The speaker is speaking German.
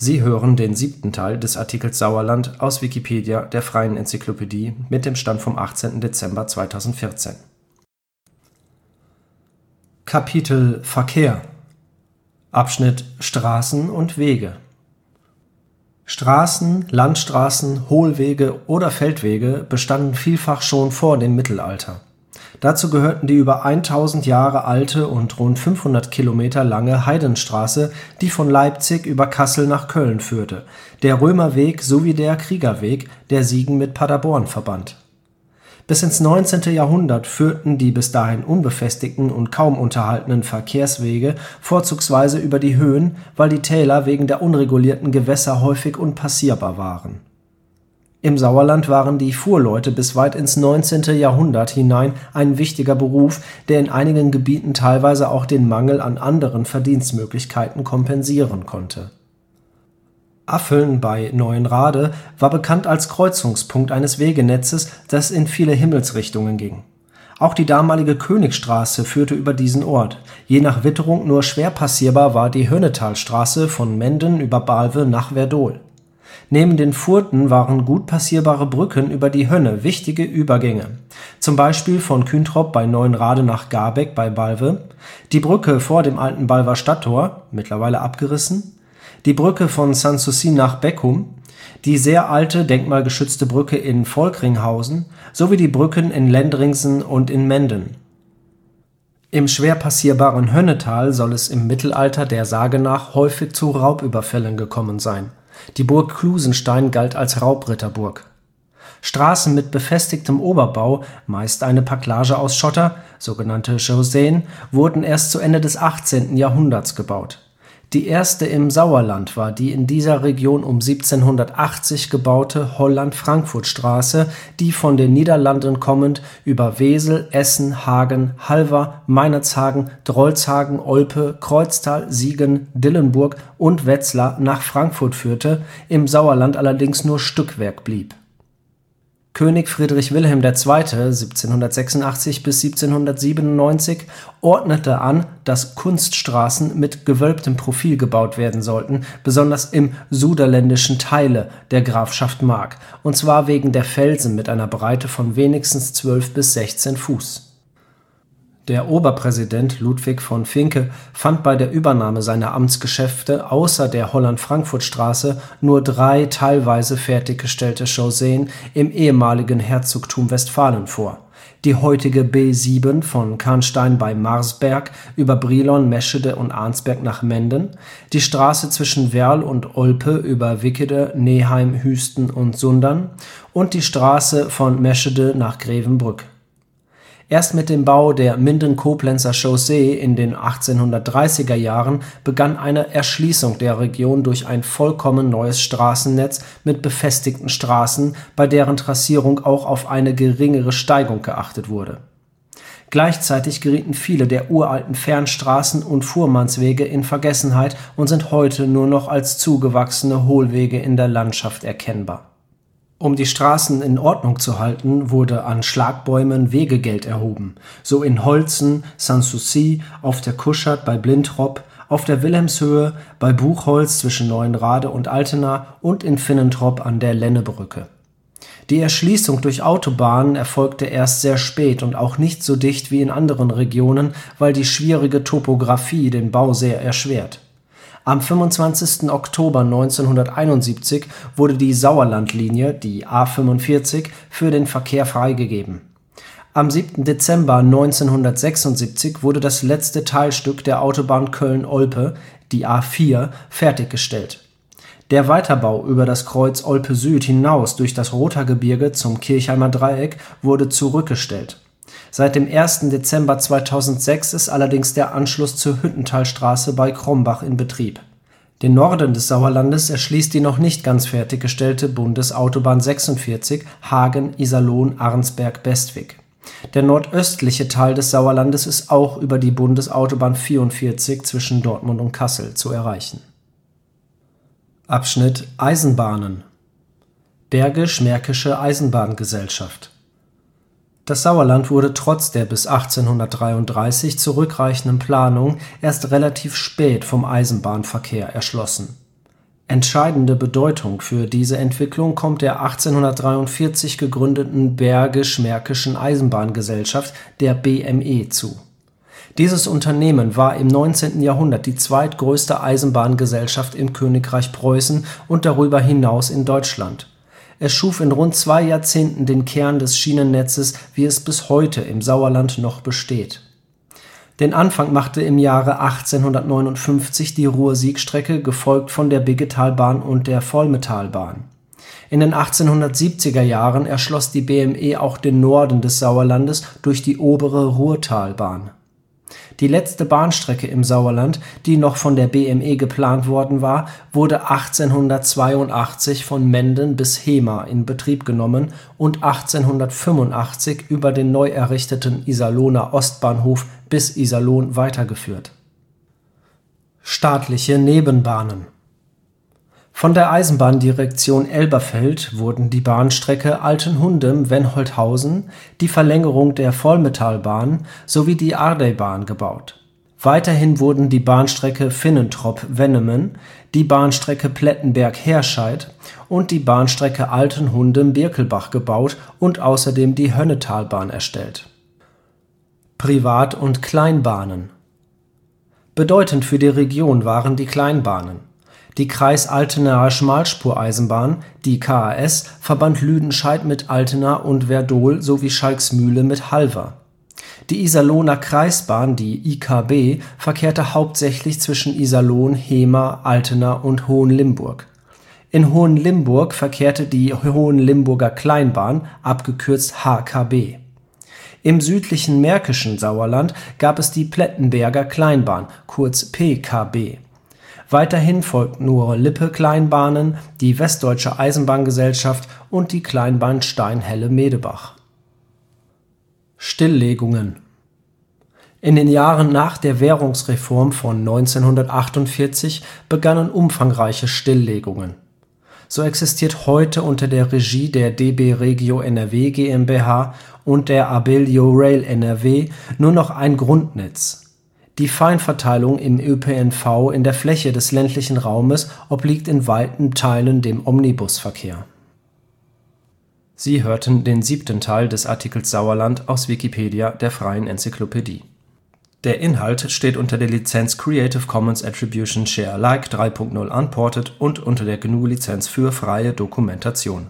Sie hören den Artikel Sauerland, aus Wikipedia, der freien Enzyklopädie. Mit dem Stand vom Verkehr Straßen und Wege Straßen, Landstraßen, Hohlwege oder Feldwege bestanden vielfach schon vor dem Mittelalter. Dazu gehörten die über 1000 Jahre alte und rund 500 Kilometer lange Heidenstraße, die von Leipzig über Kassel nach Köln führte, der Römerweg sowie der Kriegerweg, der Siegen mit Paderborn verband. Bis ins 19. Jahrhundert führten die bis dahin unbefestigten und kaum unterhaltenen Verkehrswege vorzugsweise über die Höhen, weil die Täler wegen der unregulierten Gewässer häufig unpassierbar waren. Im Sauerland waren die Fuhrleute bis weit ins 19. Jahrhundert hinein ein wichtiger Beruf, der in einigen Gebieten teilweise auch den Mangel an anderen Verdienstmöglichkeiten kompensieren konnte. Affeln bei Neuenrade war bekannt als Kreuzungspunkt eines Wegenetzes, das in viele Himmelsrichtungen ging. Auch die damalige Königstraße führte über diesen Ort. Je nach Witterung nur schwer passierbar war die Hönnetalstraße von Menden über Balve nach Werdohl. Neben den Furten waren gut passierbare Brücken über die Hönne wichtige Übergänge, zum Beispiel von Küntrop bei Neuenrade nach Garbeck bei Balve, die Brücke vor dem alten Balver Stadttor (mittlerweile abgerissen), die Brücke von Sanssouci nach Beckum, die sehr alte, denkmalgeschützte Brücke in Volkringhausen sowie die Brücken in Lendringsen und in Menden. Im schwer passierbaren Hönnetal soll es im Mittelalter der Sage nach häufig zu Raubüberfällen gekommen sein. Die Burg Klusenstein galt als Raubritterburg. Straßen mit befestigtem Oberbau, meist eine Packlage aus Schotter, sogenannte Chausseen, wurden erst zu Ende des 18. Jahrhunderts gebaut die erste im Sauerland war die in dieser Region um 1780 gebaute Holland-Frankfurt-Straße, die von den Niederlanden kommend über Wesel, Essen, Hagen, Halver, Meinerzhagen, Drolshagen, Olpe, Kreuztal, Siegen, Dillenburg und Wetzlar nach Frankfurt führte, im Sauerland allerdings nur Stückwerk blieb König Friedrich Wilhelm II. (1786 – 1797) ordnete an, dass Kunststraßen mit gewölbtem Profil gebaut werden sollten, besonders im Suderländischen Teile der Grafschaft Mark, und zwar wegen der Felsen mit einer Breite von wenigstens 12 bis 16 Fuß der Oberpräsident Ludwig von Vincke fand bei der Übernahme seiner Amtsgeschäfte außer der Holland-Frankfurt-Straße nur drei teilweise fertiggestellte Chausseen im ehemaligen Herzogtum Westfalen vor: die heutige B 7 von Canstein bei Marsberg über Brilon, Meschede und Arnsberg nach Menden, die Straße zwischen Werl und Olpe über Wickede, Neheim, Hüsten und Sundern und die Straße von Meschede nach Grevenbrück Erst mit dem Bau der Minden-Koblenzer Chaussee in den 1830er Jahren begann eine Erschließung der Region durch ein vollkommen neues Straßennetz mit befestigten Straßen, bei deren Trassierung auch auf eine geringere Steigung geachtet wurde. Gleichzeitig gerieten viele der uralten Fernstraßen und Fuhrmannswege in Vergessenheit und sind heute nur noch als zugewachsene Hohlwege in der Landschaft erkennbar um die Straßen in Ordnung zu halten, wurde an Schlagbäumen Wegegeld erhoben, so in Holzen, Sanssouci, auf der Kuschert bei Blintrop, auf der Wilhelmshöhe, bei Buchholz zwischen Neuenrade und Altena und in Finnentrop an der Lennebrücke. Die Erschließung durch Autobahnen erfolgte erst sehr spät und auch nicht so dicht wie in anderen Regionen, weil die schwierige Topographie den Bau sehr erschwert am 25. Oktober 1971 wurde die Sauerlandlinie (A 45) für den Verkehr freigegeben. Am 7. Dezember 1976 wurde das letzte Teilstück der Autobahn Köln-Olpe (A 4) fertiggestellt. Der Weiterbau über das Kreuz Olpe Süd hinaus durch das Rothaargebirge zum Kirchheimer Dreieck wurde zurückgestellt Seit dem 1. Dezember 2006 ist allerdings der Anschluss zur Hüttentalstraße bei Krombach in Betrieb. Den Norden des Sauerlandes erschließt die noch nicht ganz fertiggestellte Bundesautobahn 46 Hagen-Iserlohn-Arnsberg-Bestwig. Der nordöstliche Teil des Sauerlandes ist auch über die Bundesautobahn 44 zwischen Dortmund und Kassel zu erreichen. Eisenbahnen Bergisch-Märkische Eisenbahn-Gesellschaft das Sauerland wurde trotz der bis 1833 zurückreichenden Planung erst relativ spät vom Eisenbahnverkehr erschlossen Entscheidende Bedeutung für diese Entwicklung kommt der 1843 gegründeten Bergisch-Märkischen Eisenbahn-Gesellschaft, der BME, zu. Dieses Unternehmen war im 19. Jahrhundert die zweitgrößte Eisenbahngesellschaft im Königreich Preußen und darüber hinaus in Deutschland. Es schuf in rund zwei Jahrzehnten den Kern des Schienennetzes, wie es bis heute im Sauerland noch besteht. Den Anfang machte im Jahre 1859 die Ruhr-Sieg-Strecke, gefolgt von der Biggetalbahn und der Volmetalbahn. In den 1870er Jahren erschloss die BME auch den Norden des Sauerlandes durch die Obere Ruhrtalbahn. Die letzte Bahnstrecke im Sauerland, die noch von der BME geplant worden war, wurde 1882 von Menden bis Hemer in Betrieb genommen und 1885 über den neu errichteten Iserlohner Ostbahnhof bis Iserlohn weitergeführt. Staatliche Nebenbahnen von der Eisenbahndirektion Elberfeld wurden die Bahnstrecke Altenhundem – Wenholthausen, die Verlängerung der Volmetalbahn sowie die Ardey-Bahn gebaut. Weiterhin wurden die Bahnstrecke Finnentrop – Wennemen, die Bahnstrecke Plettenberg – Herscheid und die Bahnstrecke Altenhundem – Birkelbach gebaut und außerdem die Hönnetalbahn erstellt. Privat - und Kleinbahnen Bedeutend für die Region waren die Kleinbahnen. Die Kreisaltenaer Schmalspur-Eisenbahn (KAS) verband Lüdenscheid mit Altena und Werdohl sowie Schalksmühle mit Halver. Die Iserlohner Kreisbahn (IKB) verkehrte hauptsächlich zwischen Iserlohn, Hemer, Altena und Hohenlimburg. In Hohenlimburg verkehrte die Hohenlimburger Kleinbahn (abgekürzt HKB). Im südlichen märkischen Sauerland gab es die Plettenberger Kleinbahn (kurz PKB). Weiterhin folgten Ruhr-Lippe-Kleinbahnen, die Westdeutsche Eisenbahn-Gesellschaft und die Kleinbahn Steinhelle-Medebach. Stilllegungen In den Jahren nach der Währungsreform von 1948 begannen umfangreiche Stilllegungen. So existiert heute unter der Regie der DB Regio NRW GmbH und der Abellio Rail NRW nur noch ein Grundnetz. Die Feinverteilung im ÖPNV in der Fläche des ländlichen Raumes obliegt in weiten Teilen dem Omnibusverkehr. Sie hörten den siebten Teil des Artikels Sauerland, aus Wikipedia, der freien Enzyklopädie. Der Inhalt steht unter der Lizenz Creative Commons Attribution Share Alike 3 Punkt 0 Unported und unter der GNU Lizenz für freie Dokumentation